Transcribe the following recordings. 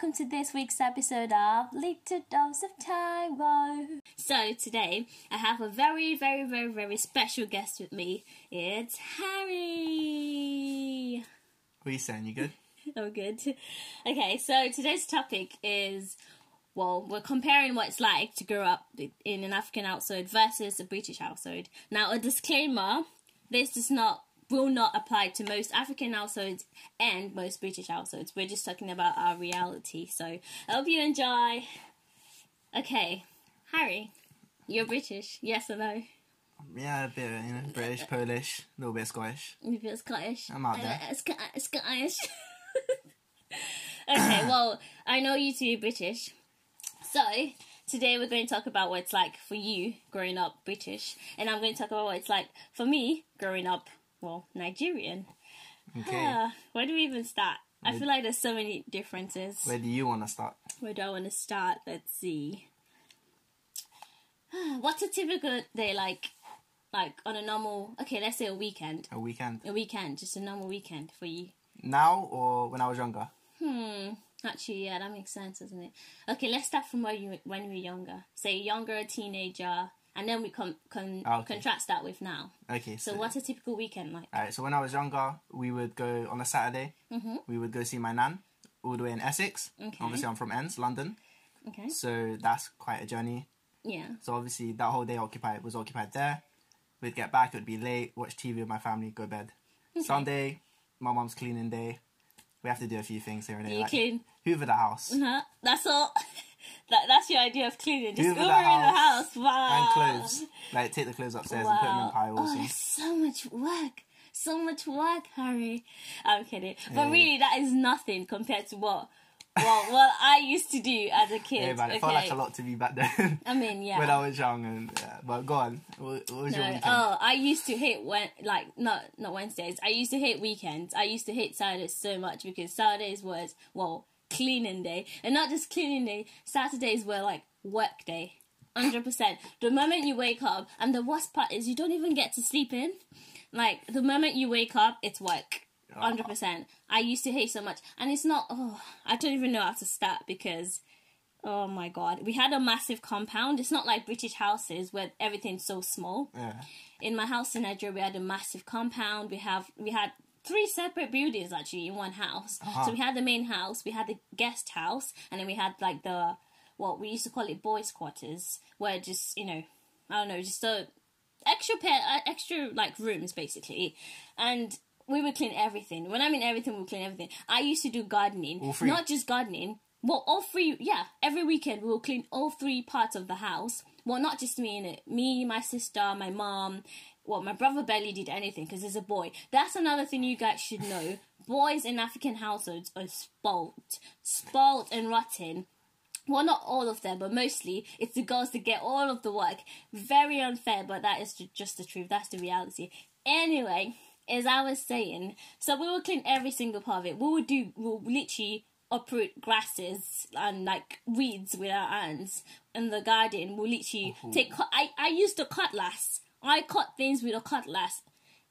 welcome to this week's episode of Little Dose of Taiwo. So today I have a very, very, very, very special guest with me. It's Harry. What are you saying? You good? Oh, good. Okay, so today's topic is well, we're comparing what it's like to grow up in an African household versus a British household. Now, a disclaimer: this does not will not apply to most African households and most British households. We're just talking about our reality. So I hope you enjoy. Okay, Harry, you're British, yes or no? Yeah, a bit, you know, British, Polish, a little bit Scottish. A bit Scottish. I'm out there. Uh, Sc- Scottish. okay, well, I know you two are British. So, today we're going to talk about what it's like for you growing up British, and I'm going to talk about what it's like for me growing up, well, Nigerian. Okay. Ah, where do we even start? I feel like there's so many differences. Where do you want to start? Where do I want to start? Let's see. What's a typical day like? Like on a normal, okay, let's say a weekend. A weekend? A weekend, just a normal weekend for you. Now or when I was younger? Hmm. Actually, yeah, that makes sense, doesn't it? Okay, let's start from where you when you were younger. Say younger, a teenager, and then we con- con- Ah, okay. contrast that with now. Okay. So, what's a typical weekend like? Alright, so when I was younger, we would go on a Saturday. Mm-hmm. We would go see my nan, all the way in Essex. Okay. Obviously, I'm from Ends, London, Okay. so that's quite a journey. Yeah. So obviously, that whole day occupied was occupied there. We'd get back, it would be late, watch TV with my family, go to bed. Sunday, my mom's cleaning day. We have to do a few things here and there, You like clean. hoover the house Uh-huh. That's all. that that's your idea of cleaning. Just Hoover over the in the house. house Wow. and clothes. Like take the clothes upstairs and put them in piles. Oh, so much work. So much work, Harry. I'm kidding. But really, that is nothing compared to what, well, what I used to do as a kid. Yeah, but it okay. felt like a lot to me back then I mean, yeah. when I was young. And yeah. but go on, what, what was your No, weekend? oh, I used to hate when like not not Wednesdays. I used to hate weekends. I used to hate Saturdays so much because Saturdays was well cleaning day, and not just cleaning day. Saturdays were like work day, hundred percent. The moment you wake up, and the worst part is you don't even get to sleep in. Like the moment you wake up, it's work. Ah. Hundred percent. I used to hate so much, and it's not. Oh, I don't even know how to start because Oh my god. We had a massive compound. It's not like British houses where everything's so small. Yeah. In my house in Nigeria, we had a massive compound. We have we had three separate buildings actually in one house. Uh-huh. So we had the main house, we had the guest house, and then we had like the what we used to call it boys' quarters, where just you know, I don't know, just a extra pair, uh, extra like rooms basically, and we would clean everything. When I mean everything, we would clean everything. I used to do gardening, not just gardening. Well, all three, yeah. Every weekend we will clean all three parts of the house. Well, not just me in it. Me, my sister, my mom. Well, my brother barely did anything because he's a boy. That's another thing you guys should know. Boys in African households are spoilt, spoilt and rotten well, not all of them, but mostly it's the girls that get all of the work. Very unfair, but that is just the truth. That's the reality. Anyway, as I was saying, so we will clean every single part of it. We will do, we'll literally uproot grasses and like weeds with our hands in the garden. We'll literally Oh. take. I I used a cutlass. I cut things with a cutlass.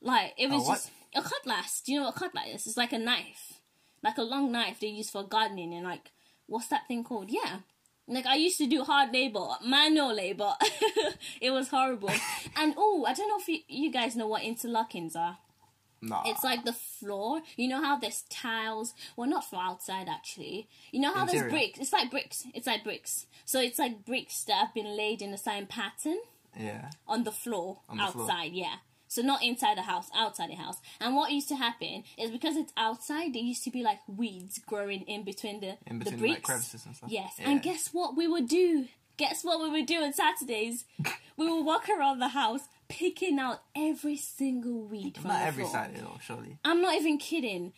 Like it was A just a cutlass. Do you know what a cutlass is? It's like a knife, like a long knife they use for gardening and like what's that thing called? Yeah. Like I used to do hard labor, manual labor. it was horrible. and oh, I don't know if you, you guys know what interlockings are. Nah. It's like the floor. You know how there's tiles. Well, not for outside actually. You know how there's bricks. It's like bricks. It's like bricks. So it's like bricks that have been laid in the same pattern yeah. on the floor On the floor. outside. Yeah. So not inside the house, outside the house. And what used to happen is because it's outside, there used to be like weeds growing in between the In the bricks. like crevices and stuff. Yes, Yeah. and guess what we would do? Guess what we would do on Saturdays? we would walk around the house picking out every single weed from Not every floor. Saturday though, surely. I'm not even kidding.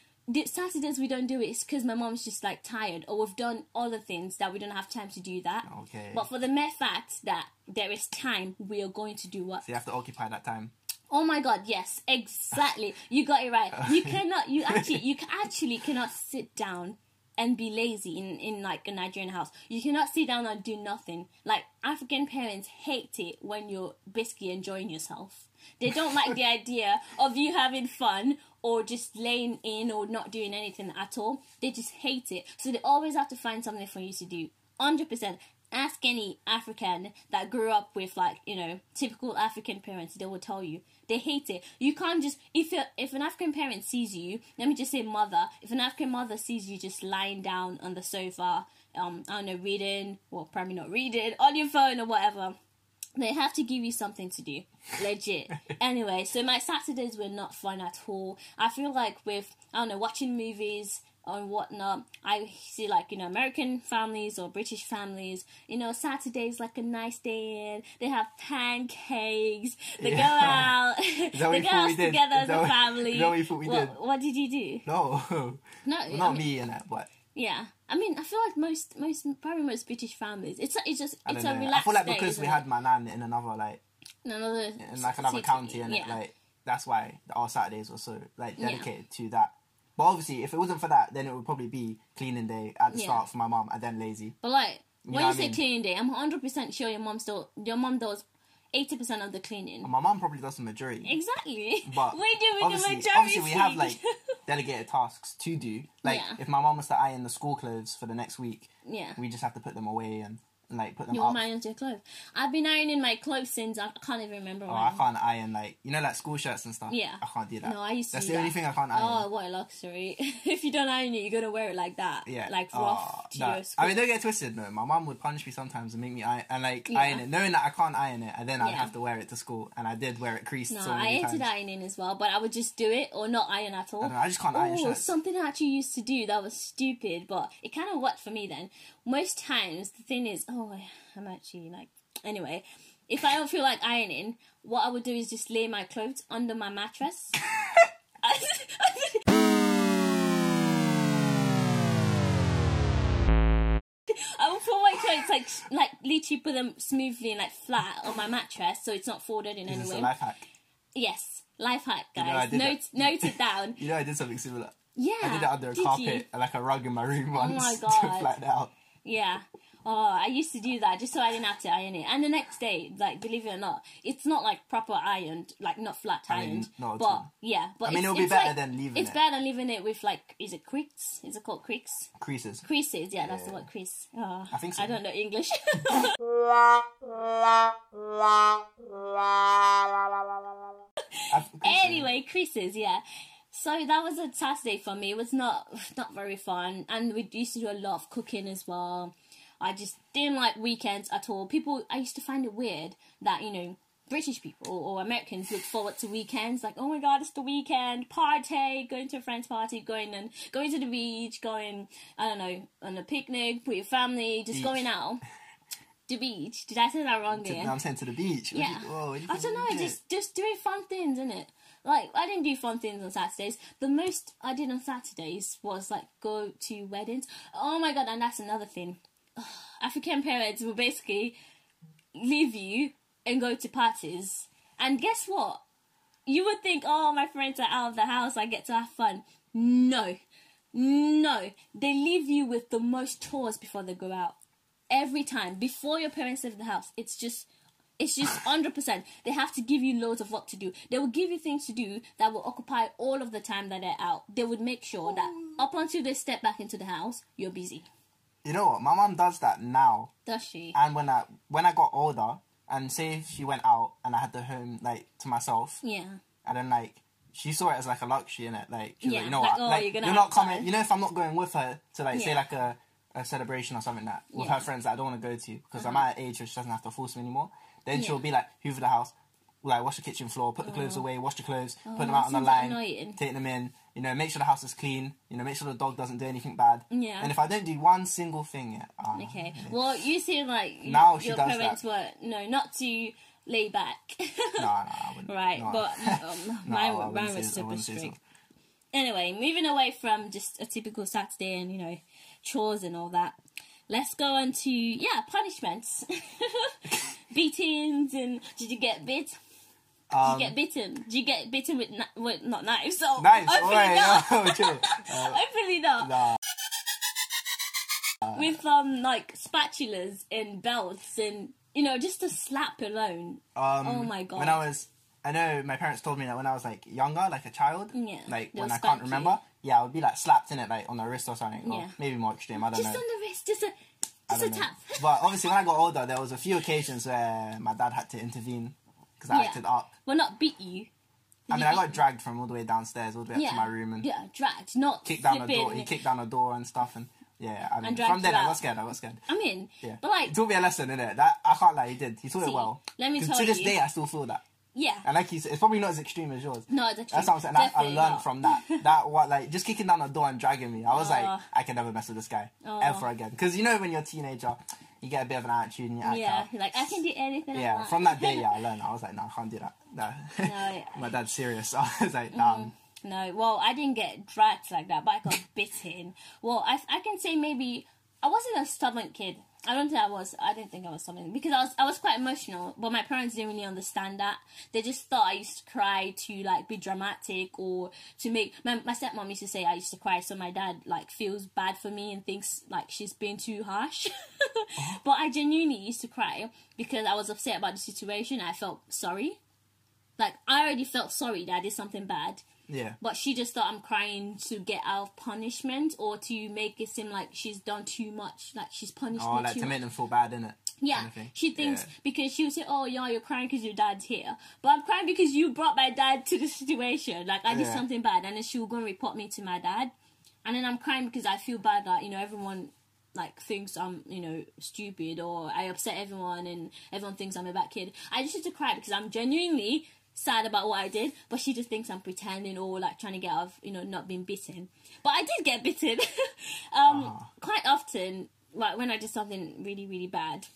Saturdays we don't do it. It's because my mom's just like tired, or we've done other things that we don't have time to do that. Okay. But for the mere fact that there is time, we are going to do what? So you have to occupy that time. Oh my god, yes, exactly. You got it right. You cannot you actually you actually cannot sit down and be lazy in, in like a Nigerian house. You cannot sit down and do nothing. Like African parents hate it when you're basically enjoying yourself. They don't like the idea of you having fun or just laying in or not doing anything at all. They just hate it. So they always have to find something for you to do. 100%. Ask any African that grew up with like, you know, typical African parents, they will tell you. They hate it. You can't just if if an African parent sees you, let me just say mother, if an African mother sees you just lying down on the sofa, um, I don't know, reading, well probably not reading, on your phone or whatever, they have to give you something to do. Legit. Anyway so my saturdays were not fun at all. I feel like with i don't know watching movies or whatnot i see like you know american families or british families you know saturday's like a nice day in. They have pancakes. They go out. They go out together as a family. what what, did? what you do? No, no not me in that but yeah i mean i feel like most most probably most british families it's it's just I it's a know. I feel like day, because we it? had my nan in another like another in like another city, county and yeah. it like that's why our Saturdays were so like Yeah. dedicated to that. But obviously, if it wasn't for that, then it would probably be cleaning day at the Yeah. start for my mom, and then lazy. But like You when you I say mean? cleaning day, I'm hundred percent sure your mom still your mom does eighty percent of the cleaning. My mom probably does the majority. Exactly. But we do with the obviously, majority. obviously we have like delegated tasks to do. Like Yeah. if my mom was to iron the school clothes for the next week, yeah. we just have to put them away and like put them Your up. mom irons your clothes. I've been ironing my clothes since I can't even remember Oh. I can't iron like you know like school shirts and stuff. Yeah. I can't do that. No, I used to That's the only thing I can't iron. Oh, what a luxury! if you don't iron it, you're gonna wear it like that. Yeah. Like Oh, rough to no. your school. I mean, don't get twisted. No, my mom would punish me sometimes and make me iron and like Yeah. iron it, knowing that I can't iron it, and then I'd Yeah. have to wear it to school, and I did wear it creased no, so I hated times. ironing as well, but I would just do it or not iron at all. I, know, I just can't iron Oh, shirts. something I actually used to do that was stupid, but it kind of worked for me then. Most times, the thing is, oh, Oh, I'm actually like, anyway, if I don't feel like ironing, what I would do is just lay my clothes under my mattress. I would put my clothes like like literally put them smoothly and like flat on my mattress so it's not folded in any this a way. life hack? Yes, life hack, know, I guys. note that. note it down. You know, I did something similar. Yeah, I did it under a did carpet, you? like a rug in my room oh once my to God. flatten out. Yeah. Oh, I used to do that just so I didn't have to iron it. And the next day, like, believe it or not, it's not like proper ironed, like not flat I mean, ironed. not at but yeah, but I mean, it'll be better like- than leaving It's it. better than leaving it with like, is it creeks? Is it called creeks? Creases. Creases, yeah, that's the word, crease. Oh, I think so. I don't know English. Anyway, creases, yeah. So that was a Saturday for me. It was not not very fun, and we used to do a lot of cooking as well. I just didn't like weekends at all. People, I used to find it weird that you know British people or Americans look forward to weekends. Like, oh my god, it's the weekend, party, going to a friend's party, going and going to the beach, going I don't know on a picnic with your family, just Beach. going out. The beach. Did I say that wrong To- there? I'm saying to the beach. Yeah. you- whoa, what do you I don't know, just just doing fun things, isn't it? Like I didn't do fun things on Saturdays. The most I did on Saturdays was like go to weddings. Oh my god, and that's another thing. African parents will basically leave you and go to parties. And guess what? You would think, oh, my friends are out of the house, I get to have fun. No. No. They leave you with the most chores before they go out. Every time. Before your parents leave the house. It's just it's just hundred percent. They have to give you loads of work to do. They will give you things to do that will occupy all of the time that they're out. They would make sure that oh. up until they step back into the house, you're busy. You know what? My mom does that now. Does she? And when I when I got older, and say if she went out and I had the home like to myself, Yeah. and then like she saw it as like a luxury in it. Like Yeah, like, you know like, what? oh, like you're gonna not coming. time. You know, if I'm not going with her to like say like a, a celebration or something that with Yeah. her friends that I don't want to go to because I'm uh-huh. at an age where she doesn't have to force me anymore. Then Yeah. she'll be like, hoover the house. Like wash the kitchen floor, put the clothes away, wash the clothes, put them out on the line, annoying. take them in. You know, make sure the house is clean. You know, make sure the dog doesn't do anything bad. Yeah. And if I don't do one single thing, yeah, ah, Okay. Well, you seem like Now she your parents were no, not to lay back. no, no, I wouldn't. right, no. but um, No, mine, mine was super wouldn't say so. strict. Anyway, moving away from just a typical Saturday and you know chores and all that, let's go on to yeah punishments, beatings and did you get bit? Um, you get bitten? Do you get bitten with, kni- with not knives? So Nice. hopefully Alright, not. no. Uh, Hopefully not. nah. With um like spatulas and belts and you know just a slap alone. Um, Oh my God. When I was I know my parents told me that when I was like younger, like a child, Yeah, like when I can't remember, yeah, I would be like slapped in it, like on the wrist or something, or Yeah. maybe more extreme. I don't Just know. on the wrist, just a just a tap. But obviously, when I got older, there was a few occasions where my dad had to intervene because I Yeah. acted up. Well, not beat you. I mean, I got dragged from all the way downstairs, all the way up Yeah, to my room, and yeah, dragged, not kicked down the door. He kicked down the door and stuff, and yeah, I mean, from then I got scared. I got scared. I mean, Yeah, but like, it taught me a lesson in it. That I can't lie, he did. He taught See, it well. let me tell to this day, I still feel that. yeah, And like you said, it's probably not as extreme as yours. no, it's That's what I'm saying. I, I learned not. from that. That what like just kicking down the door and dragging me. I was Aw. like, I can never mess with this guy Aw. ever again. Because you know when you're a teenager, you get a bit of an attitude and you act Yeah, you're like I can do anything. I Yeah, want. from that day, yeah, I learned. I was like, no, I can't do that. No, No. my dad's serious. I was like, um, No, well, I didn't get dragged like that, but I got bitten. Well, I, I can say maybe I wasn't a stubborn kid. I don't think I was. I didn't think I was stubborn because I was. I was quite emotional, but my parents didn't really understand that. They just thought I used to cry to like be dramatic or to make. My, my stepmom used to say I used to cry, so my dad like feels bad for me and thinks like she's being too harsh. but I genuinely used to cry because I was upset about the situation. I felt sorry. Like I already felt sorry that I did something bad yeah. but she just thought I'm crying to get out of punishment or to make it seem like she's done too much, like she's punished Oh, me like to much. make them feel bad, innit? Yeah, Kind of she thinks Yeah. because she would say, "Oh, yeah, you're crying because your dad's here," but I'm crying because you brought my dad to the situation. Like I did Yeah. something bad, and then she will go and report me to my dad, and then I'm crying because I feel bad that you know everyone like thinks I'm you know stupid or I upset everyone and everyone thinks I'm a bad kid. I just used to cry because I'm genuinely sad about what I did, but she just thinks I'm pretending or like trying to get out of you know not being bitten. But I did get bitten um, Ah. quite often, like when I did something really really bad.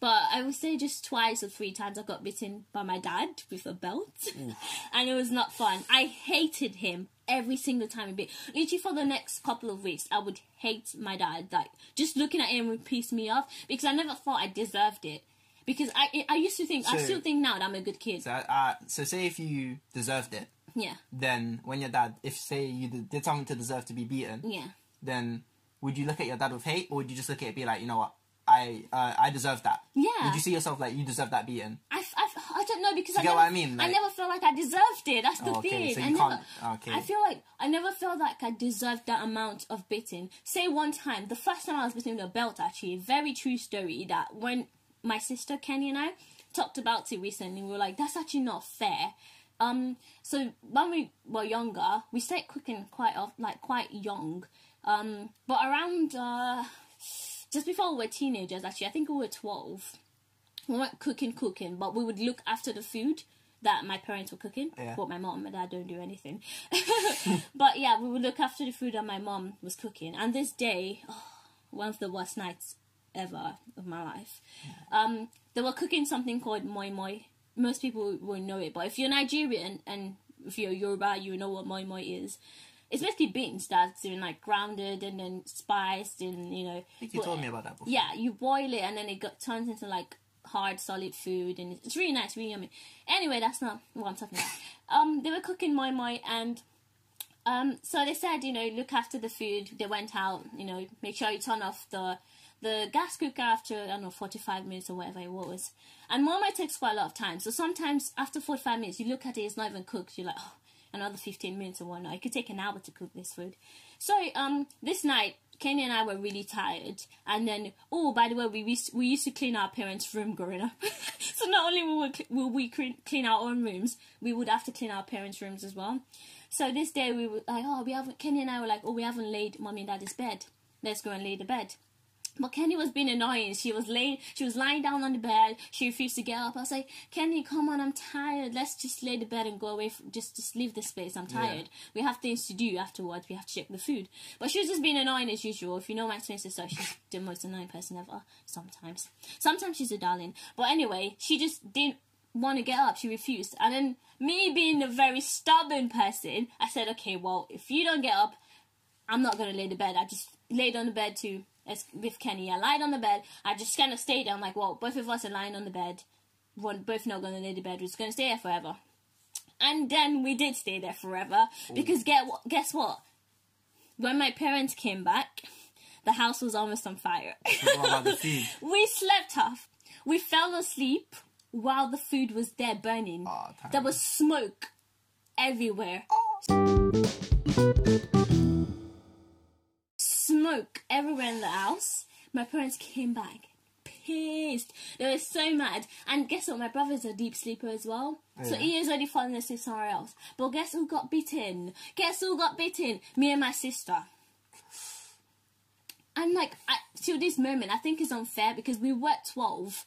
But I would say just twice or three times I got bitten by my dad with a belt, and it was not fun. I hated him every single time he bit. Literally for the next couple of weeks, I would hate my dad. Like just looking at him would piss me off because I never thought I deserved it. Because I I used to think I still think now that I'm a good kid. So, uh, so say if you deserved it, Yeah, then when your dad, if say you did something to deserve to be beaten, yeah. then would you look at your dad with hate, or would you just look at it and be like, you know what, I uh, I deserve that? Yeah. Would you see yourself like you deserve that beating? I, I, I don't know because I never, what I mean? Like- never felt like I deserved it. That's the okay, thing. so I never, okay. I feel like I never felt like I deserved that amount of beating. Say one time, the first time I was beaten with a belt, actually, very true story. That when my sister Kenny and I talked about it recently, we were like, "That's actually not fair." Um, so when we were younger, we started cooking quite off, like quite young. Um, but around uh, just before we were teenagers, actually, I think we were twelve we weren't cooking cooking but we would look after the food that my parents were cooking Yeah. but my mom and my dad don't do anything but yeah we would look after the food that my mom was cooking and this day oh, one of the worst nights ever of my life um, they were cooking something called moi moi most people won't know it but if you're nigerian and if you're yoruba you know what moi moi is it's basically beans that's been like grounded and then spiced and you know I think you told me about that before. yeah, you boil it and then it got, turns into like hard, solid food, and it's really nice, really yummy. Anyway, that's not what I'm talking about. Um, they were cooking moi moi, and um, so they said, you know, look after the food. They went out, you know, make sure you turn off the the gas cooker after I don't know 45 minutes or whatever it was. And moi takes quite a lot of time, so sometimes after 45 minutes, you look at it, it's not even cooked. You're like, oh, another 15 minutes or whatnot. It could take an hour to cook this food. So um, this night, Kenny and I were really tired, and then oh, by the way, we used, we used to clean our parents' room growing up. so not only we, will we clean clean our own rooms, we would have to clean our parents' rooms as well. So this day we were like, oh, we haven't. Kenny and I were like, oh, we haven't laid mommy and daddy's bed. Let's go and lay the bed. But Kenny was being annoying. She was laying, she was lying down on the bed. She refused to get up. I was like, Kenny, come on, I'm tired. Let's just lay the bed and go away. From, just, just leave this place. I'm tired. We have things to do afterwards. We have to check the food. But she was just being annoying as usual. If you know my twin sister, she's the most annoying person ever. Sometimes, sometimes she's a darling. But anyway, she just didn't want to get up. She refused. And then me being a very stubborn person, I said, okay, well, if you don't get up, I'm not gonna lay the bed. I just laid on the bed too, as with Kenny. I lied on the bed. I just kind of stayed there. I'm like, well, both of us are lying on the bed. We're both not gonna lay the bed. We're just gonna stay there forever. And then we did stay there forever because get? Guess what? When my parents came back, the house was almost on fire. What about the food? we slept off. We fell asleep while the food was there burning. Oh, there was smoke everywhere. Oh. Smoke everywhere in the house. My parents came back pissed. They were so mad. And guess what? My brother's a deep sleeper as well. So Yeah. he is already falling asleep somewhere else. But guess who got bitten? Guess who got bitten? Me and my sister. And like, I, till this moment, I think it's unfair because we were 12.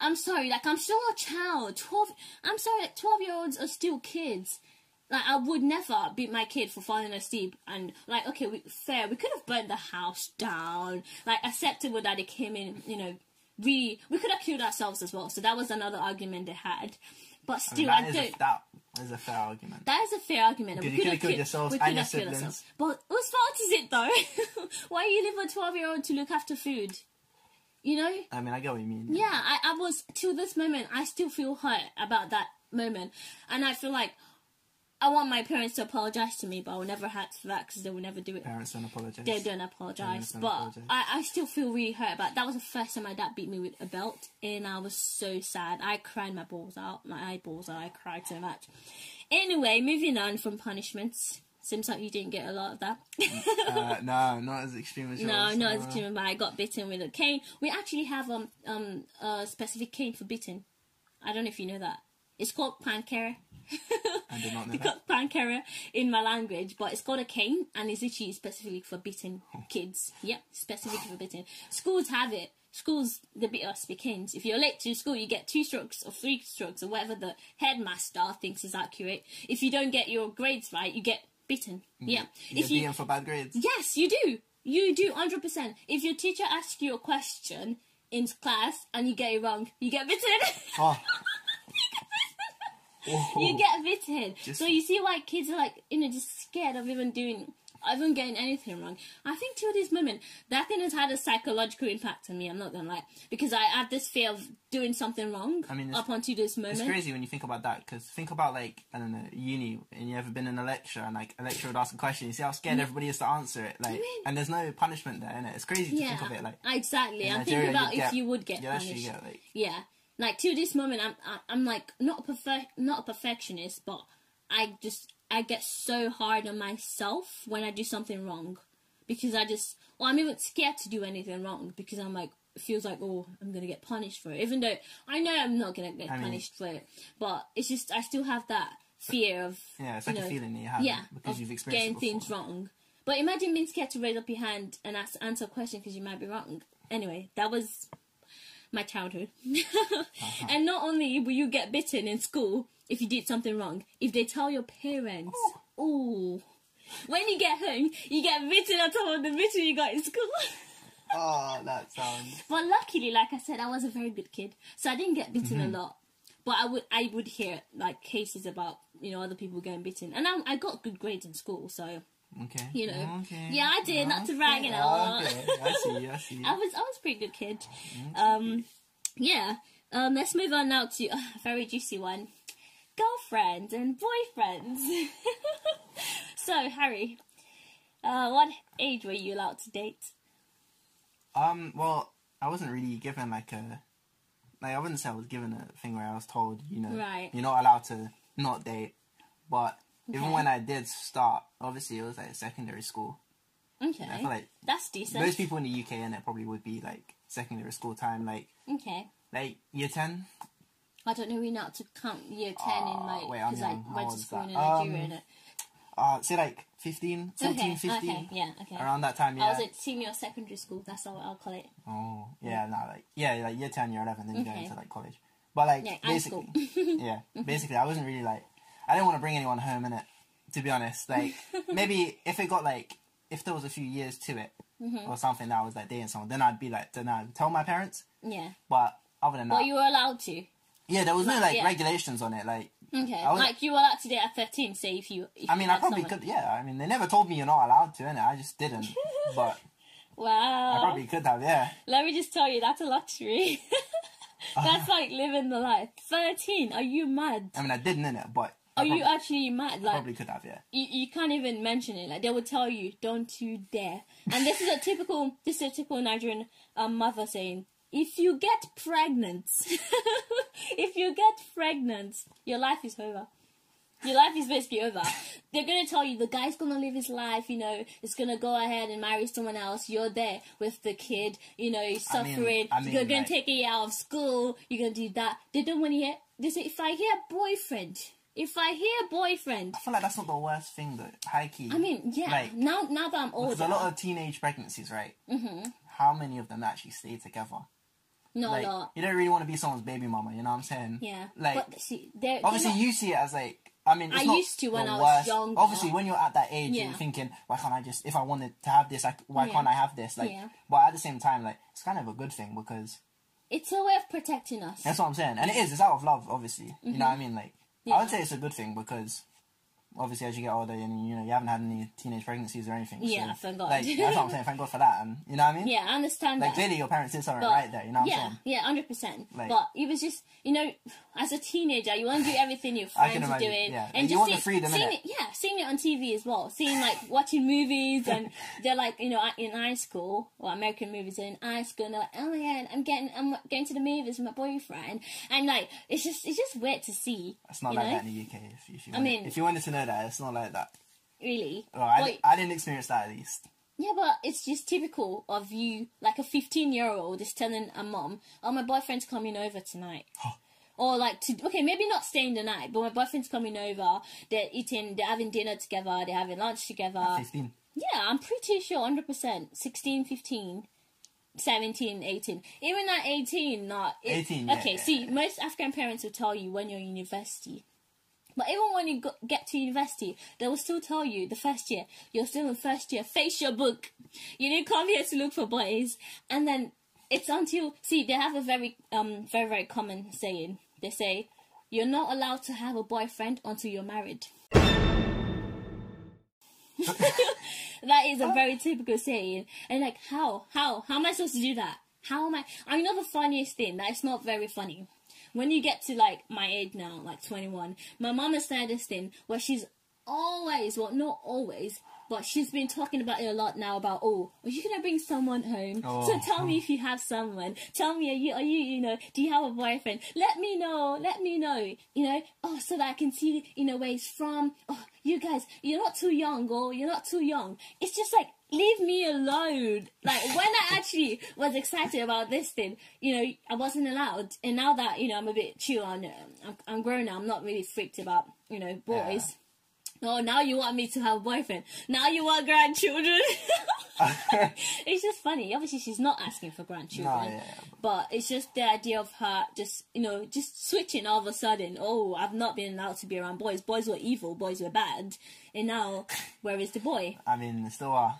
I'm sorry, like, I'm still a child. 12, I'm sorry, like, 12 year olds are still kids. Like, I would never beat my kid for falling asleep. And, like, okay, we, fair, we could have burnt the house down. Like, acceptable that they came in, you know, we, we could have killed ourselves as well. So that was another argument they had. But I mean, still, I don't. a, that is a fair argument. That is a fair argument. Because We could have killed yourselves we and could your have killed siblings. ourselves. But whose fault is it though? Why you leave a twelve year old to look after food? You know? I mean, I get what you mean. Yeah, I, I was till this moment. I still feel hurt about that moment, and I feel like I want my parents to apologize to me, but I will never ask for that because they will never do it. Parents don't apologize. They don't apologize, don't but apologize. I, I still feel really hurt about. That was the first time my dad beat me with a belt, and I was so sad. I cried my balls out, my eyeballs out. I cried so much. Anyway, moving on from punishments. Seems like you didn't get a lot of that. uh, no, not as extreme as yours. no, not as extreme, but I got bitten with a cane. We actually have um um a specific cane for bitten. I don't know if you know that. It's called pankera. I did not know called pankera in my language, but it's called a cane and it's actually specifically for beating kids. Yep, specifically for beating. Schools have it. Schools they beat us with canes. If you're late to school, you get two strokes or three strokes or whatever the headmaster thinks is accurate. If you don't get your grades right, you get beaten. Mm. Yeah. You're If you beaten for bad grades. Yes, you do. You do, hundred percent. If your teacher asks you a question in class and you get it wrong, you get bitten. Oh. you get bitten. Just- So you see why kids are like, you know, just scared of even doing, even getting anything wrong. I think till this moment, that thing has had a psychological impact on me. I'm not gonna lie, because I had this fear of doing something wrong I mean, up until this moment. It's crazy when you think about that because think about like I don't know uni and you ever been in a lecture and like a lecturer would ask a question you see how scared mm. everybody is to answer it like mean- and there's no punishment there in it it's crazy to Yeah, think of it like exactly. I'm Nigeria, thinking about if get- you would get punished. get like Yeah, like to this moment, I'm I- I'm like not a perfect not a perfectionist, but I just I get so hard on myself when I do something wrong because I just well I'm even scared to do anything wrong because I'm like it feels like oh I'm gonna get punished for it even though I know I'm not gonna get I mean- punished for it, but it's just I still have that fear of yeah it's like a feeling that you have yeah because you've experienced getting things wrong. But imagine being scared to raise up your hand and ask, answer a question because you might be wrong. Anyway, that was my childhood. Uh-huh. And not only will you get bitten in school if you did something wrong, if they tell your parents, oh, when you get home, you get bitten on top of the bitten you got in school. oh that sounds but luckily, like I said, I was a very good kid, so I didn't get bitten Mm-hmm. a lot. But I would, I would hear like cases about you know other people getting bitten, and I, I got good grades in school, so okay You know. okay. Yeah, I did, not to brag Okay, and all. okay I see I see I was I was a pretty good kid. Mm-hmm. Um, yeah. Um, let's move on now to a very juicy one: girlfriends and boyfriends. so Harry, uh, what age were you allowed to date? Um, well, I wasn't really given like a, like I wouldn't say I was given a thing where I was told, you know, Right. you're not allowed to not date. But even when I did start, obviously it was like secondary school. Okay, I feel like that's decent. most people in the UK and it probably would be like secondary school time, like Okay. like year ten. I don't know not to count year ten in my because I young. Went to school that? in Nigeria. Um? Uh, say like 15, 14, okay, 15. okay, yeah, okay. Around that time, yeah. I was at senior secondary school. That's how I'll call it. Oh, yeah, no, like yeah, like year ten, year eleven, then you go into like college. But like Yeah, basically, yeah, basically, I wasn't really like I didn't want to bring anyone home in it. To be honest, like maybe if it got like if there was a few years to it Mm-hmm. or something that I was like dating someone, then I'd be like, then I'd tell my parents. Yeah. But other than that, Well, you were allowed to. yeah, there was no like yeah. regulations on it. Like, Okay. Was- like you were allowed to date at thirteen. Say if you. If I mean, I probably someone. could. Yeah, I mean, they never told me you're not allowed to, and I just didn't. but Wow. I probably could have. Yeah. Let me just tell you, that's a luxury. that's like living the life. Thirteen? Are you mad? I mean, I didn't in it, but Are you actually mad? Like probably could have. Yeah. you, you can't even mention it. Like they would tell you, "Don't you dare!" And this is a typical, this is a typical Nigerian um, mother saying, if you get pregnant, if you get pregnant, your life is over. Your life is basically over. They're gonna tell you the guy's gonna live his life, you know, is gonna go ahead and marry someone else. You're there with the kid, you know, he's I mean- suffering. I mean, you're gonna like- take it out of school. You're gonna do that. They don't want to hear. They say, if I hear boyfriend, if I hear boyfriend, I feel like that's not the worst thing though. High key. I mean, yeah. Like, now, now that I'm because there's a lot of teenage pregnancies, right? Mm-hmm. How many of them actually stay together? not like, a lot. you don't really want to be someone's baby mama. You know what I'm saying? Yeah, Like, but see, they're, obviously, they're not- you see it as like. I mean, it's I used to when I was worst. younger. Obviously, when you're at that age, Yeah. you're thinking, why can't I just? If I wanted to have this, I, why Yeah. can't I have this? Like, Yeah. but at the same time, like, it's kind of a good thing because it's a way of protecting us. That's what I'm saying, and it is. It's out of love, obviously. You know what I mean? Like, I Mm-hmm. Would say it's a good thing because obviously, as you get older, and you know, you haven't had any teenage pregnancies or anything. Yeah, so, thank God. Like, that's what I'm saying. Thank God for that, and you know what I mean? Yeah, I understand Like that. clearly, your parents did something But- right there. You know what I'm yeah, saying? yeah, hundred percent. Like- But it was just, you know, as a teenager, you want to do everything your friends are doing, yeah. and You just want the see- freedom, seeing it, yeah, seeing it on TV as well, seeing like watching movies, and they're like, you know, in high school or American movies, in high school, and they're like, oh my god, I'm getting, I'm going to the movies with my boyfriend, and like, it's just, it's just weird to see. It's not like know? that in the UK. If, if you I mean- if you wanted to know that, it's not like that. really. Well, I, But- I didn't experience that at least. Yeah, but it's just typical of you, like a 15 year old is telling a mom, oh, my boyfriend's coming over tonight. or like, to, okay, maybe not staying the night, but my boyfriend's coming over, they're eating, they're having dinner together, they're having lunch together. Fifteen. Yeah, I'm pretty sure 100%. 16, 15, 17, 18. Even at 18, not. it- 18, yeah, Okay, yeah, see, most African parents will tell you when you're in university. But even when you go, get to university, they will still tell you the first year, you're still in first year, face your book. You didn't come here to look for boys. And then it's until, see, they have a very, um, very, very common saying. They say, you're not allowed to have a boyfriend until you're married. that is a very typical saying. And like, how? How? How am I supposed to do that? How am I? I know the funniest thing. That's not very funny. When you get to like my age now, like 21, my mom has said this thing where she's always, well, not always, but she's been talking about it a lot now about, oh, are you gonna bring someone home? Oh. So Oh. tell me if you have someone. Tell me, are you, are you, you know, do you have a boyfriend? Let me know. Let me know. You know, oh, so that I can see, you know, where he's from. Oh, you guys, you're not too young, or you're not too young. It's just like, leave me alone. Like, when I actually was excited about this thing, you know, I wasn't allowed. And now that, you know, I'm a bit chill on it, um, I'm, I'm grown now, I'm not really freaked about, you know, boys. Oh, now you want me to have a boyfriend. Now you want grandchildren. it's just funny. Obviously, she's not asking for grandchildren. No, yeah, But it's just the idea of her just, you know, just switching all of a sudden. Oh, I've not been allowed to be around boys. Boys were evil. Boys were bad. And now, where is the boy? I mean, they still are.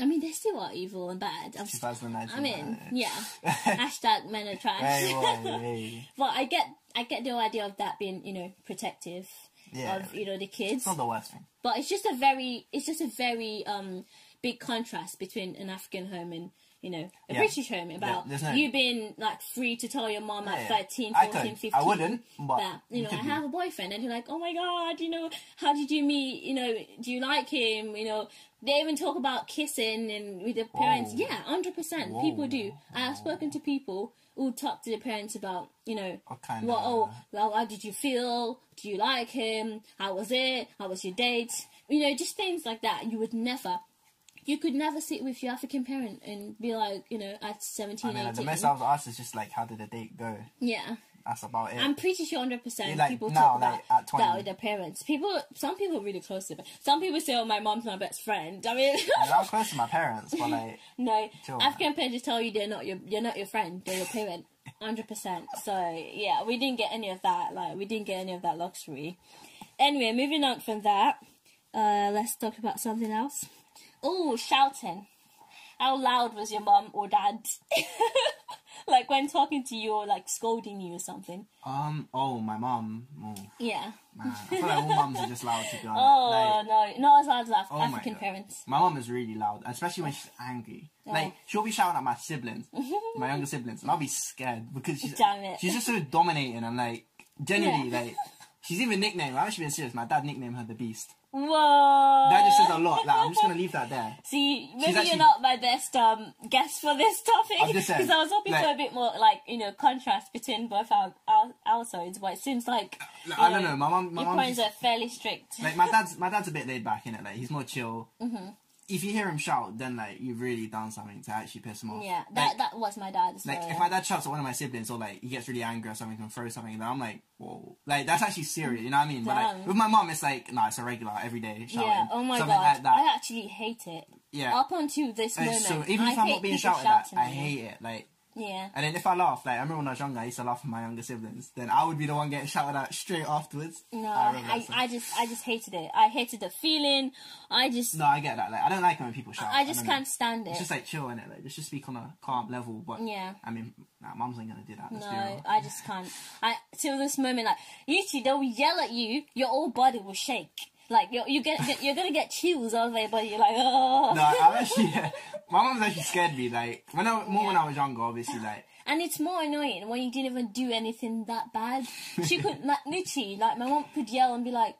I mean, they still are evil and bad. I'm, 2019. I mean, yeah. Hashtag men are trash. Hey. but I get, I get the idea of that being, you know, protective Yeah. of, you know, the kids It's not the worst thing. but it's just a very it's just a very um big contrast between an African home and you know a Yeah. British home about there's no- you being like free to tell your mom at Yeah, yeah. 13 I 14 could. 15 I wouldn't, but that you know I have a boyfriend and you're like oh my god you know how did you meet you know do you like him you know they even talk about kissing and with the parents Whoa. yeah 100% Whoa. people do I have spoken to people who talk to their parents about you know What kind what oh uh, well, how did you feel? Do you like him? How was it? How was your date? You know, just things like that. You would never, you could never sit with your African parent and be like, you know, at 17, I mean, like, the 18. most I was asked is just like, how did the date go? yeah. That's about it. I'm pretty sure 100% like, people now, talk about like, at 20. that with their parents. People, some people are really close to them. Some people say, oh, my mom's my best friend. I mean, I'm close to my parents, but like, no, Sure. African parents tell you they're not your, you're not your friend, they're your parent. 100%. So, yeah, we didn't get any of that. Like, we didn't get any of that luxury. Anyway, moving on from that, uh, let's talk about something else. Oh, shouting. How loud was your mom or dad? like when talking to you or like scolding you or something. um, oh, my mom. Oh, Yeah. man. I feel like all mums are just loud, to be honest. Oh Like, no, not as loud as Af- Oh African parents. My mom is really loud, especially when she's angry. Like she'll be shouting at my siblings, my younger siblings, and I'll be scared because she's Damn it. she's just so dominating and like genuinely Yeah. like She's even nicknamed. I'm actually being serious. My dad nicknamed her the Beast. Whoa. That just says a lot. Like I'm just gonna leave that there. See, maybe actually- you're not my best um guest for this topic I'm just saying, because I was hoping for a bit more like you know contrast between both our our households, but it seems like Like, I don't know, know. My mom, my your parents are fairly strict. like my dad's my dad's a bit laid back in it. Like he's more chill. Mm-hmm. If you hear him shout, then like you've really done something to actually piss him off. yeah, that Like, that was my dad as like if my dad shouts at one of my siblings or like he gets really angry or something and throws something, then I'm like, whoa, like that's actually serious. You know what I mean? But like with my mom, it's like nah, it's a regular everyday shouting. yeah. Oh my something god. like that. I actually hate it. yeah. Up until this And moment, so even if I I'm hate not being shouted at, I hate it. Like Yeah. And then if I laugh, like I remember when I was younger, I used to laugh at my younger siblings. Then I would be the one getting shouted at straight afterwards. No, I I. I just I just hated it. I hated the feeling. I just no, I get that. Like I don't like when people shout. I just know. can't stand it. It's just like chill in it. Like just just speak on a calm level. But Yeah. I mean, nah, mum's ain't gonna do that. No. I just can't. I till this moment, like usually they'll yell at you, your whole body will shake. Like you're you get, you're gonna get chills all over your body. You're like, oh. No, I'm actually. my mom's actually scared me. Like when I more when I was younger, obviously. Like And it's more annoying when you didn't even do anything that bad. She could like literally like my mom could yell and be like,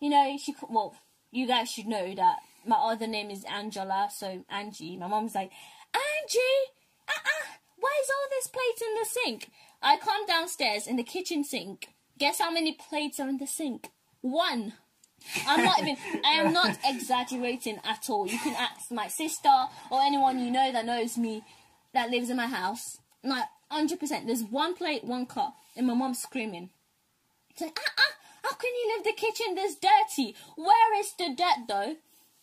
you know, she could. Well, you guys should know that my other name is Angela, so Angie. My mom's like, Angie, uh uh why is all this plates in the sink? I come downstairs in the kitchen sink. Guess how many plates are in the sink? One. I'm not even. I am not exaggerating at all. You can ask my sister or anyone you know that knows me, that lives in my house. Like hundred percent. There's one plate, one cup, and my mom's screaming. It's like, ah, ah, how can you leave the kitchen this dirty? Where is the dirt though?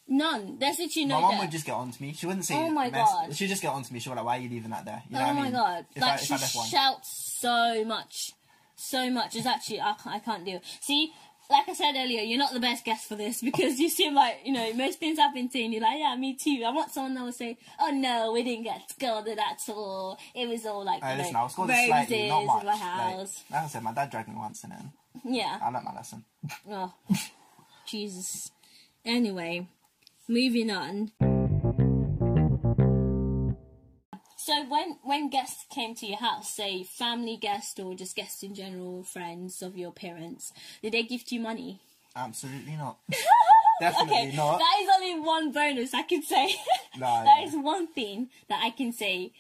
None. There's literally my no mum dirt. would just get on to me. She wouldn't say. Oh my mess. God. She'd just get on to me. She'd be like, "Why are you leaving that there?" You know oh what I my mean? god! If like I, she I left one. shouts so much, so much. It's actually I, can't- I can't deal. See, like I said earlier, you're not the best guest for this because you seem like you know most things I've been saying. You're like, yeah, me too. I want someone that will say, oh no, we didn't get scolded at all. It was all like you listen, know, I was scolded roses slightly, not in much. Like, house. like I said, my dad dragged me once, and then yeah. I learnt my lesson. Oh, Jesus. Anyway, moving on. So when when guests came to your house, say family guests or just guests in general, friends of your parents, did they gift you money? Absolutely not. Definitely okay, not. that is only one bonus I can say. No, that yeah. is one thing that I can say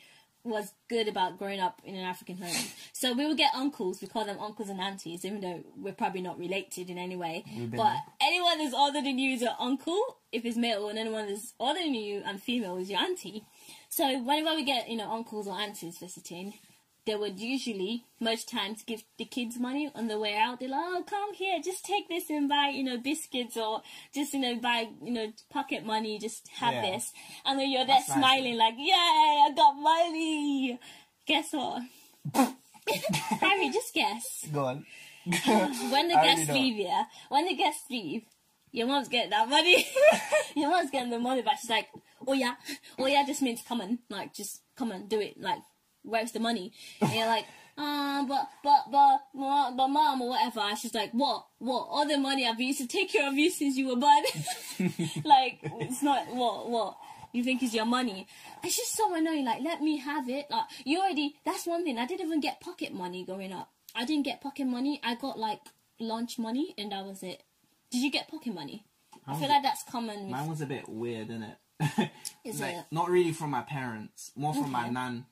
was good about growing up in an African home. So we would get uncles, we call them uncles and aunties, even though we're probably not related in any way. Been But anyone that's older than you is your uncle, if it's male, and anyone that's older than you and female is your auntie. So whenever we get, you know, uncles or aunties visiting, they would usually, most times, give the kids money on the way out. They're like, oh, come here, just take this and buy, you know, biscuits or just, you know, buy, you know, pocket money, just have Yeah. this. And then you're there That's nice, smiling like, yay, I got money. Guess what? Harry, just guess. Go on. When the I guests leave, yeah, when the guests leave, your mom's getting that money. your mom's getting the money but She's like, oh yeah, oh yeah, just means come on, like just come on, do it. Like, where's the money? And you're like, um, but but but but, but mom or whatever. And she's like, what what? All the money I've used to take care of you since you were born. like, it's not what what. You think is your money. It's just so annoying. Like, let me have it. Like, you already. That's one thing. I didn't even get pocket money growing up. I didn't get pocket money. I got like lunch money, and that was it. Did you get pocket money? I feel like that's common. Mine was a bit weird, isn't it? Is like, it? Not really from my parents, more from my Okay. nan.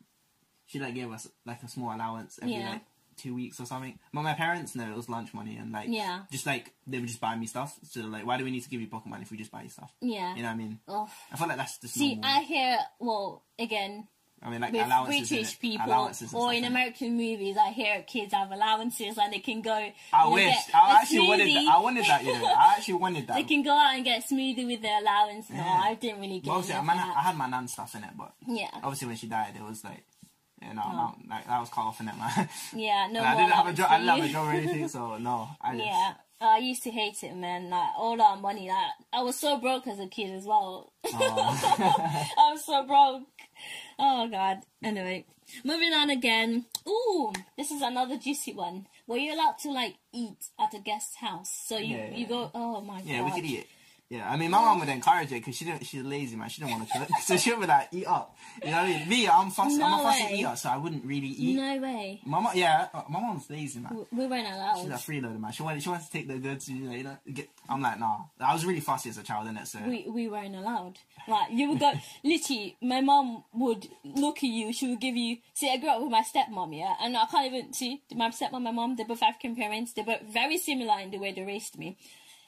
She like gave us like a small allowance every Yeah. like two weeks or something. But my parents, no, it was lunch money and like Yeah. just like they would just buy me stuff. So like, why do we need to give you pocket money if we just buy you stuff? yeah. You know what I mean? Oh. I feel like that's just See, normal. I hear well again I mean, like with allowances. British innit? people allowances or in? American movies. I hear kids have allowances and they can go. I wish. I actually wanted that. I wanted that. You know, I actually wanted that. They can go out and get a smoothie with their allowance. No, Yeah. I didn't really get Well, obviously, I, man, I had my nan stuff in it, but Yeah, obviously when she died, it was like, you know, Oh. like, that was cut off in it, man. yeah, no I didn't have a job. I didn't have a job or anything, so no. I just, Yeah, I used to hate it, man. Like all our money. Like I was so broke as a kid as well. Aw. I was so broke. Oh god. Anyway, moving on again. Ooh, this is another juicy one. Were you allowed to like eat at a guest house? So you Yeah, you go. Oh my god. yeah, we could eat it. Yeah, I mean, my mom would encourage it because she didn't. She's lazy, man. She didn't want to cook, so she would be like, "Eat up." You know what I mean? Me, I'm fussy. I'm a fussy way. eater, so I wouldn't really eat. No way. My mom, yeah, uh, my mom's lazy, man. We weren't allowed. She's a freeloader, man. She wanted, she wants to take the goods. You know, you know, get. I'm like, nah. I was really fussy as a child, innit? So We, we weren't allowed. Like you would go, literally, my mom would look at you. She would give you. See, I grew up with my stepmom, yeah, and I can't even see my stepmom, my mom. They're both African parents. They're both very similar in the way they raised me.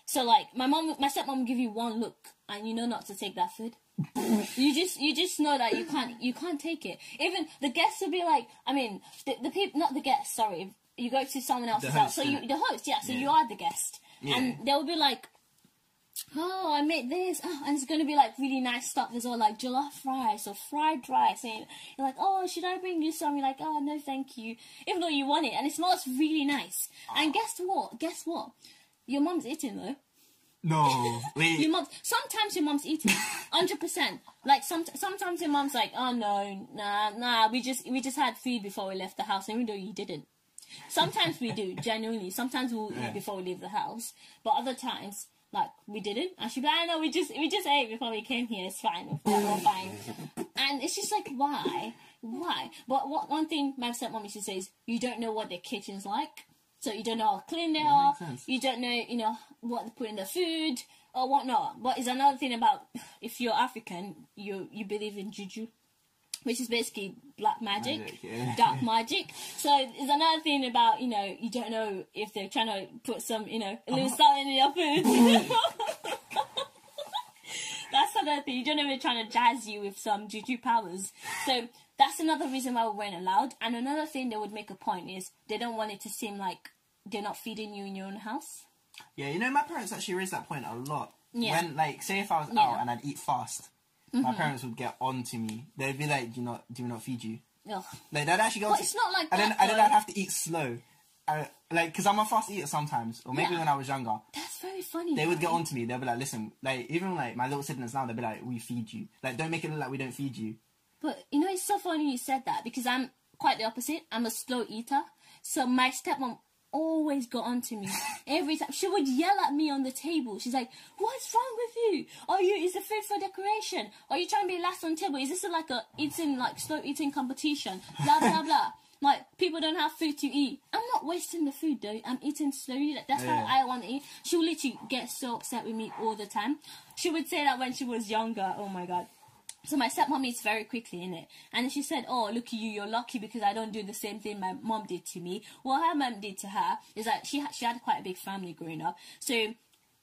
So like, my mom, my stepmom would give you one look, and you know not to take that food. you just you just know that you can't you can't take it. Even the guests will be like, I mean, the, the people, not the guests. Sorry, you go to someone else's house. So you the host, yeah. So Yeah. you are the guest, Yeah. and they'll be like, oh, I made this, oh, and it's gonna be like really nice stuff. There's all like jollof rice or fried rice, and you're like, oh, should I bring you some? You're like, oh, no, thank you. Even though you want it, and it smells really nice. And ah. guess what? Guess what? Your mom's eating though. no, wait. Your mom. Sometimes your mom's eating, hundred percent. Like some. Sometimes your mom's like, oh no, nah, nah. We just we just had food before we left the house, even though you didn't. Sometimes we do, genuinely. Sometimes we'll Yeah. eat before we leave the house, but other times, like we didn't. And she'd be like, I know we just we just ate before we came here. It's fine, we're fine. And it's just like, why, why? But what one thing my stepmom used to say is, you don't know what their kitchen's like, so you don't know how clean they are. You don't know, you know, what they put in the food or whatnot. But it's another thing about if you're African, you you believe in juju, which is basically black magic, Magic, yeah. dark magic. So it's another thing about you know you don't know if they're trying to put some you know a little Uh-huh. in your food. that's another thing. You don't know if they're trying to jazz you with some juju powers. So that's another reason why we weren't allowed. And another thing they would make a point is they don't want it to seem like they're not feeding you in your own house. Yeah, you know, my parents actually raised that point a lot. Yeah. When, like, say if I was Yeah. Mm-hmm. out and I'd eat fast, my parents would get on to me. They'd be like, "Do not? Do we not feed you?" Ugh. Like, they'd actually go. But to- it's not like and then, that, and then. I'd have to eat slow, uh, like, because I'm a fast eater sometimes, or maybe Yeah. when I was younger. That's very funny. They would get on to me. They'd be like, "Listen, like, even like my little siblings now, they'd be like, we feed you. Like, don't make it look like we don't feed you." But you know, it's so funny you said that because I'm quite the opposite. I'm a slow eater. So my stepmom always got on to me every time. She would yell at me on the table. She's like, "What's wrong with you? Are you? Is the food for decoration? Are you trying to be last on table? Is this like a eating like slow eating competition? Blah blah blah." Like people don't have food to eat. I'm not wasting the food though. I'm eating slowly. Like, that's Yeah. how I want to eat. She would literally get so upset with me all the time. She would say that when she was younger. Oh my god. So my stepmom eats very quickly in it, and she said, "Oh, look at you, you're lucky because I don't do the same thing my mom did to me. What her mom did to her is that she had, she had quite a big family growing up. So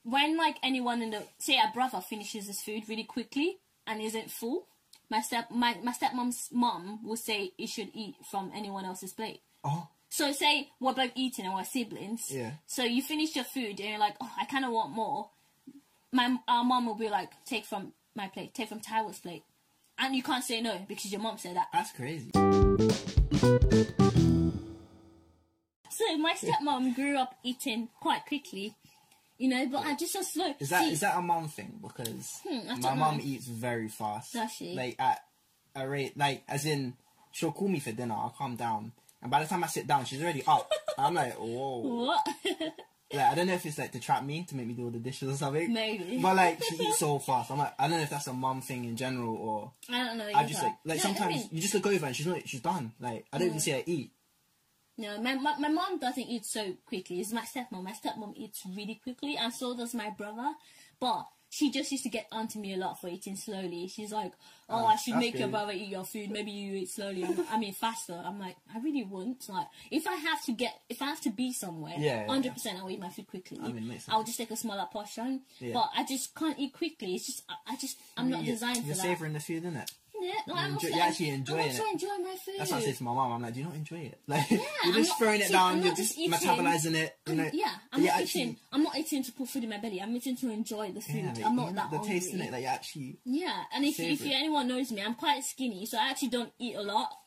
when like anyone in the say a brother finishes his food really quickly and isn't full, my step my my stepmom's mom will say he should eat from anyone else's plate. Oh, So say we're both eating and we're siblings. Yeah. So you finish your food and you're like, oh, I kind of want more. My our mom will be like, take from my plate, take from Tyler's plate, and you can't say no because your mom said that. that's crazy. So my stepmom grew up eating quite quickly, you know, but I just so slow. Is that See, is that a mum thing? Because Hmm, my mum eats very fast. Does she? Like at a rate, like as in she'll call me for dinner. I'll calm down, and by the time I sit down, she's already up. I'm like, whoa. what? Like I don't know if it's like to trap me to make me do all the dishes or something. Maybe. But like she eats so fast. I'm like, I don't know if that's a mum thing in general or I don't know. I just like like No, I sometimes mean- you just look over and she's not she's done. Like I don't even mm. see her eat. No, my, my my mom doesn't eat so quickly. It's my stepmom. My stepmom eats really quickly, and so does my brother. But she just used to get onto me a lot for eating slowly. She's like, "Oh, Oh, I should make your brother eat your food. Maybe you eat slowly. I'm- mean, faster." I'm like, I really won't. Like, if I have to get, if I have to be somewhere, Yeah, yeah, hundred percent, I'll eat my food quickly. I mean, I'll just take a smaller portion. Yeah. But I just can't eat quickly. It's just, I, I just, I'm not You- designed for You're that. savouring the food, innit? Yeah, like, I'm enjoy- also, you're actually enjoying I'm also it. enjoying my food. That's what I say to my mom. I'm like, do you not enjoy it? Like Yeah, you're just not- throwing it see, down. I'm You're just eating- metabolizing it. You know. Yeah, I'm not actually- eating. I'm not eating to put food in my belly. I'm eating to enjoy the food. Yeah, like, I'm not that the hungry. taste in it that you actually. Yeah, and if if you, anyone knows me, I'm quite skinny, so I actually don't eat a lot.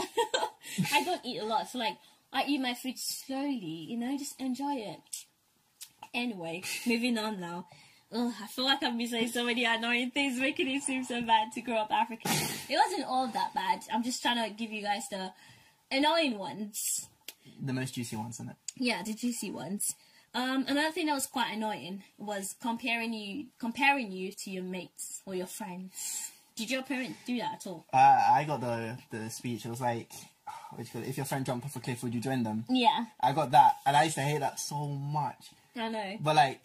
I don't eat a lot, so like I eat my food slowly. You know, just enjoy it. Anyway, moving on now. Ugh, I feel like I've been saying so many annoying things, making it seem so bad to grow up African. It wasn't all that bad. I'm just trying to give you guys the annoying ones. The most juicy ones, isn't it? Yeah, the juicy ones. Um, another thing that was quite annoying was comparing you comparing you to your mates or your friends. Did your parents do that at all? Uh, I got the the speech. It was like, what you call it? if your friend jumped off a cliff, would you join them? Yeah, I got that, and I used to hate that so much. I know. But like,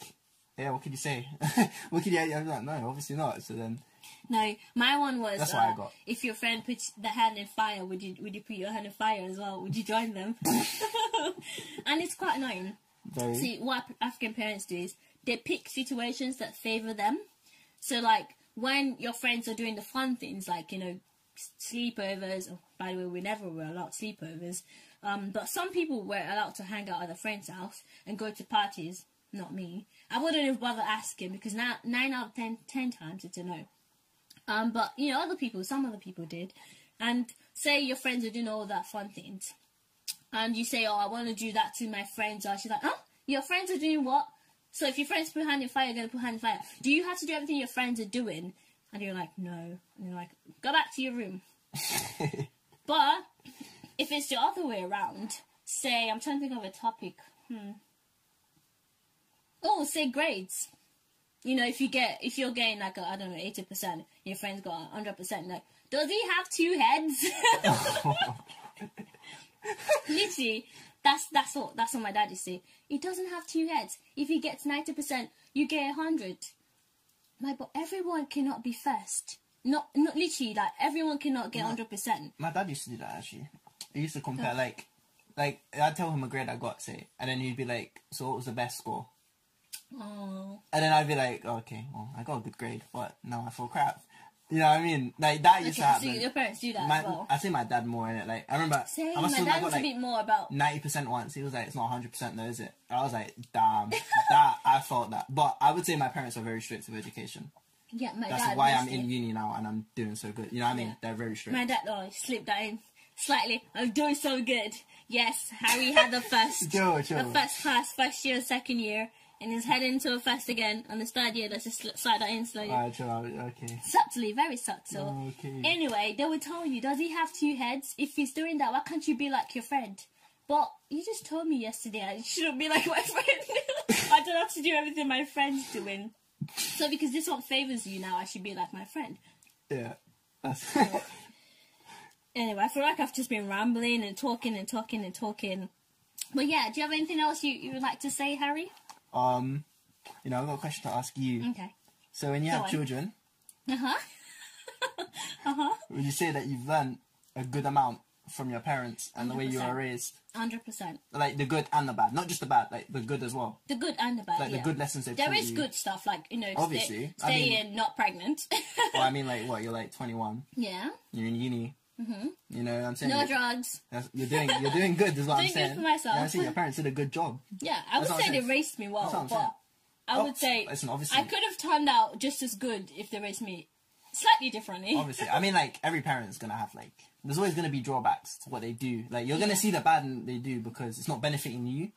yeah, what could you say? what could you? I was like, no, obviously not. So then, No, my one was. That's uh, what I got. If your friend puts the hand in fire, would you would you put your hand in fire as well? Would you join them? and it's quite annoying. very. See, what African parents do is they pick situations that favor them. So, like when your friends are doing the fun things, like you know, sleepovers. Oh, by the way, we never were allowed sleepovers. Um, but some people were allowed to hang out at a friend's house and go to parties. Not me. I wouldn't have bothered asking because now nine out of ten, ten times it's a no. Um, but you know, other people, some other people did, and say your friends are doing all that fun things, and you say, "Oh, I want to do that to my friends," or she's like, "Oh, your friends are doing what?" So if your friends put hand in fire, you're gonna put hand in fire. Do you have to do everything your friends are doing? And you're like, no. And you're like, go back to your room. But if it's the other way around, say I'm trying to think of a topic. Hmm. Oh, say grades. You know, if you get if you're getting like a I don't know eighty percent, your friend's got hundred percent. Like, does he have two heads? Literally, that's that's what that's what my dad used to say. He doesn't have two heads. If he gets ninety percent, you get hundred. My but everyone cannot be first. Not not literally like everyone cannot get hundred percent. My dad used to do that actually. He used to compare like, like I'd tell him a grade I got, say, and then he'd be like, "So what was the best score?" Oh, And then I'd be like, oh, "Okay, well, I got a good grade, but now I feel crap." You know what I mean? Like that used okay. to So happen. your parents do that my, as well. I see my dad more in it. Like I remember, Same. I My must have dad was a like bit more about. ninety percent once. He was like, "It's not hundred percent, though, is it?" I was like, "Damn, that I felt that." But I would say my parents are very strict with education. Yeah, my That's dad. That's why I'm in uni now and I'm doing so good. You know what I mean? Yeah. They're very strict. My dad, oh, slipped that in slightly. I'm doing so good. Yes, Harry had the first, Chill, chill. the first class, first year, second year, and he's heading to a first again on the third year. Let's just slide that in slowly. Alright, chill out. Okay. Subtly, very subtle. Okay. Anyway, they were telling you, does he have two heads? If he's doing that, why can't you be like your friend? But you just told me yesterday I shouldn't be like my friend. I don't have to do everything my friend's doing. So because this one favors you now, I should be like my friend. Yeah. That's Anyway, I feel like I've just been rambling and talking and talking and talking. But yeah, do you have anything else you, you would like to say, Harry? Um, you know, I've got a question to ask you. Okay. So when you Go have on. children, Uh huh. uh huh. would you say that you've learned a good amount from your parents and the way you 100%. were raised? Hundred percent. Like the good and the bad, not just the bad, like the good as well. The good and the bad. Like the good lessons they've There taught is you. good stuff like you know, Obviously, I stay mean- not pregnant. Well, I mean, like what? You're like 21. yeah. You're in uni. Mm-hmm. You know what I'm saying? No You're- drugs. You're doing you're doing good is what I'm Doing good saying. for myself. You know I'm saying? Your parents did a good job. Yeah, I would That's say they saying. raised me well, That's what I'm saying. but I Oh, would say listen, obviously- I could have turned out just as good if they raised me slightly differently. Obviously, I mean, like every parent's gonna have like there's always gonna be drawbacks to what they do. Like you're gonna see the bad they do because it's not benefiting you.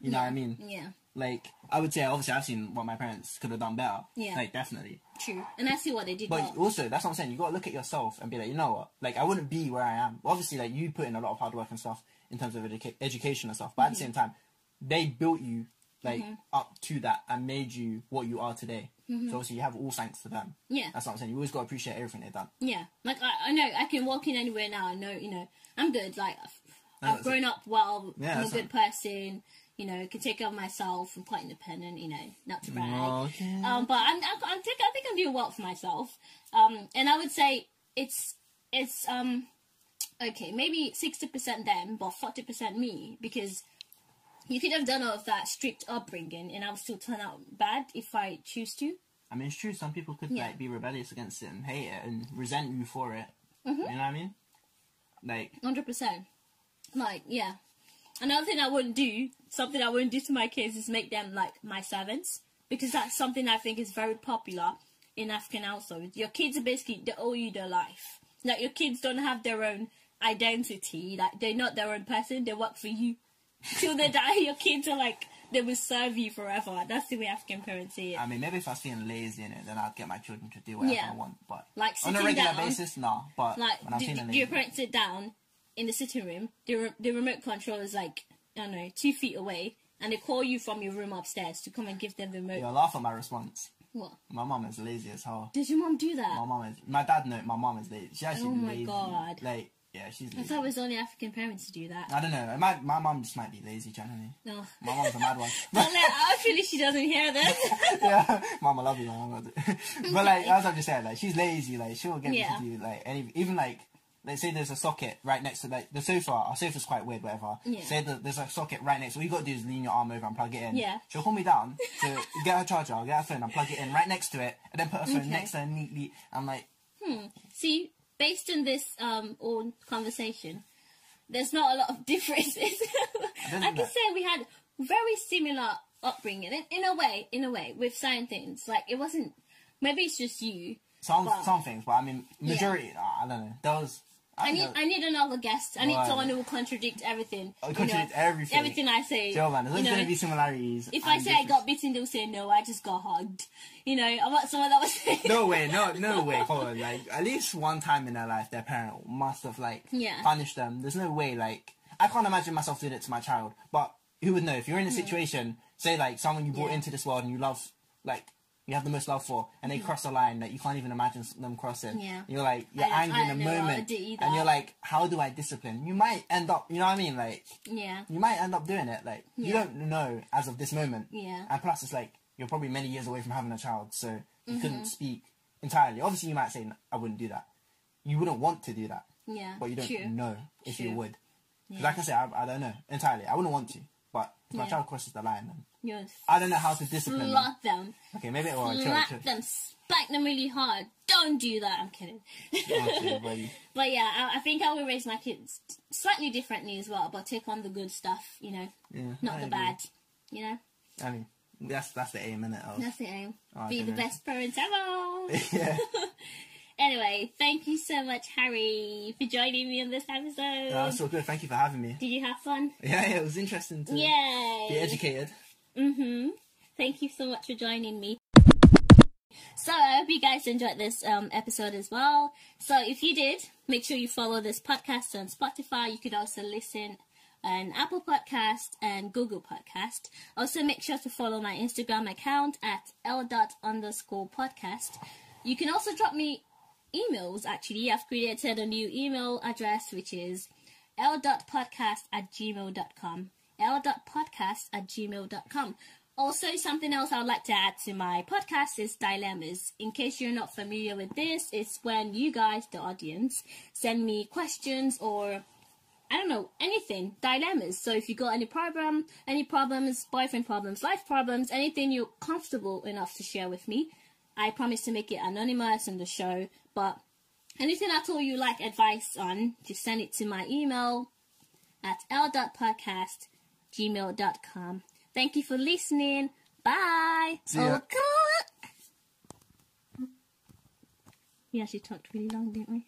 You know what I mean? Yeah, Like I would say, obviously, I've seen what my parents could have done better. Yeah. Like definitely. true. And I see what they did But well. also, that's what I'm saying. You gotta look at yourself and be like, you know what? Like I wouldn't be where I am. Obviously, like you put in a lot of hard work and stuff in terms of educa- education and stuff. But at the Mm-hmm. same time, they built you like up to that and made you what you are today. So obviously, you have all thanks to them. Mm-hmm. Yeah. That's what I'm saying. You always gotta appreciate everything they've done. Yeah, like I, I know I can walk in anywhere now. I know you know I'm good. Like I've, No, I've grown up well. Yeah, I'm a good person. You know, can take care of myself. I'm quite independent. You know, not to brag. Okay. Um, but I'm, I, I think I think I'm doing well for myself. Um, and I would say it's it's um okay maybe sixty percent them, but forty percent me because you could have done all of that strict upbringing, and I would still turn out bad if I choose to. I mean, it's true. Some people could Yeah. like be rebellious against it and hate it and resent you for it. Mm-hmm. You know what I mean? Like, Hundred percent. Like, yeah. Another thing I wouldn't do, something I wouldn't do to my kids, is make them like my servants because that's something I think is very popular in African households. Your kids are basically they owe you their life. Like your kids don't have their own identity. Like they're not their own person. They work for you till they die. Your kids are like they will serve you forever. That's the way African parents see it. I mean, maybe if I was feeling lazy in it, then I'd get my children to do whatever Yeah. I want. But Like on a regular down, basis, no. But Like, when I'm do, feeling do your parents sit down in the sitting room? The, re- the remote control is like, I don't know, two feet away. and they call you from your room upstairs to come and give them the remote. You'll laugh at my response. What? My mom is lazy as hell. Did your mom do that? My mom is. My dad no. My mom is lazy. She actually Oh my lazy. God. Like yeah, she's I lazy. thought it was only African parents to do that. I don't know. My my mom just might be lazy generally. No. My mom's a mad one. Well, like, hopefully she doesn't hear this. yeah, mom, I love you, mom. but like, as I've just saying, like she's lazy. Like she'll get Yeah. me to do like any, even like, let's say there's a socket right next to like the sofa. Our sofa's quite weird, whatever. Yeah. Say that there's a socket right next. All you got to do is lean your arm over and plug it in. Yeah. She'll pull me down to get her charger, get her phone, and plug it in right next to it, and then put her phone Okay. next to her neatly. I'm like, hmm. See, based on this um old conversation, there's not a lot of differences. I can that- say we had very similar upbringing in, in a way, in a way, with certain things. Like it wasn't. Maybe it's just you. some But- some things, but I mean, majority. I don't know. There was. I, I need know. I need another guest. I need Right. someone who will contradict everything. Oh, you contradict know, everything. Everything I say. Joe, man, there's you know, to be similarities. if I say I got bitten, they'll say no. I just got hugged. You know, I want someone that was. no way, no, no way. Hold on, like at least one time in their life, their parent must have like Yeah. punished them. There's no way, like I can't imagine myself doing it to my child. But who would know? If you're in a situation, say like someone you brought. Yeah. into this world and you love, like you have the most love for, and they cross a line that you can't even imagine them crossing. Yeah. You're like you're I- angry I in a moment, and you're like, how do I discipline? You might end up, you know what I mean? Like yeah. you might end up doing it. Like you don't know as of this moment. Yeah. And plus, it's like you're probably many years away from having a child, so you Mm-hmm. couldn't speak entirely. Obviously, you might say, "No, "I wouldn't do that." You wouldn't want to do that, Yeah. but you don't True. know if you would. would. 'Cause Yeah. Like I say, I, I don't know entirely. I wouldn't want to, but if my child crosses the line, then I don't know how to discipline them. slap them. Okay, maybe or chill, slap chill. them, spank them really hard. Don't do that. I'm kidding. Okay, but yeah, I, I think I will raise my kids slightly differently as well, but take on the good stuff, you know, Yeah, not I the agree. bad. You know, I mean, that's that's the aim, innit? Of, that's the aim. Oh, Be the goodness. best parents ever. yeah. anyway, thank you so much, Harry, for joining me on this episode. That's all good. Thank you for having me. Did you have fun? Yeah, yeah, it was interesting to Yay! be educated. Mm-hmm. Thank you so much for joining me. So I hope you guys enjoyed this um, episode as well. So if you did, make sure you follow this podcast on Spotify. You could also listen on Apple Podcast and Google Podcast. Also make sure to follow my Instagram account at l dot underscore podcast. You can also drop me emails actually. I've created a new email address which is l.podcast at gmail.com. l.podcast at gmail.com. Also, something else I would like to add to my podcast is dilemmas. In case you're not familiar with this, it's when you guys, the audience, send me questions or I don't know, anything, dilemmas. So if you got any problem, any problems, boyfriend problems, life problems, anything you're comfortable enough to share with me, I promise to make it anonymous in the show. But anything at all you like advice on, just send it to my email at l.podcast gmail.com. Thank you for listening. Bye. See ya. Oh, okay. We actually talked really long, didn't we?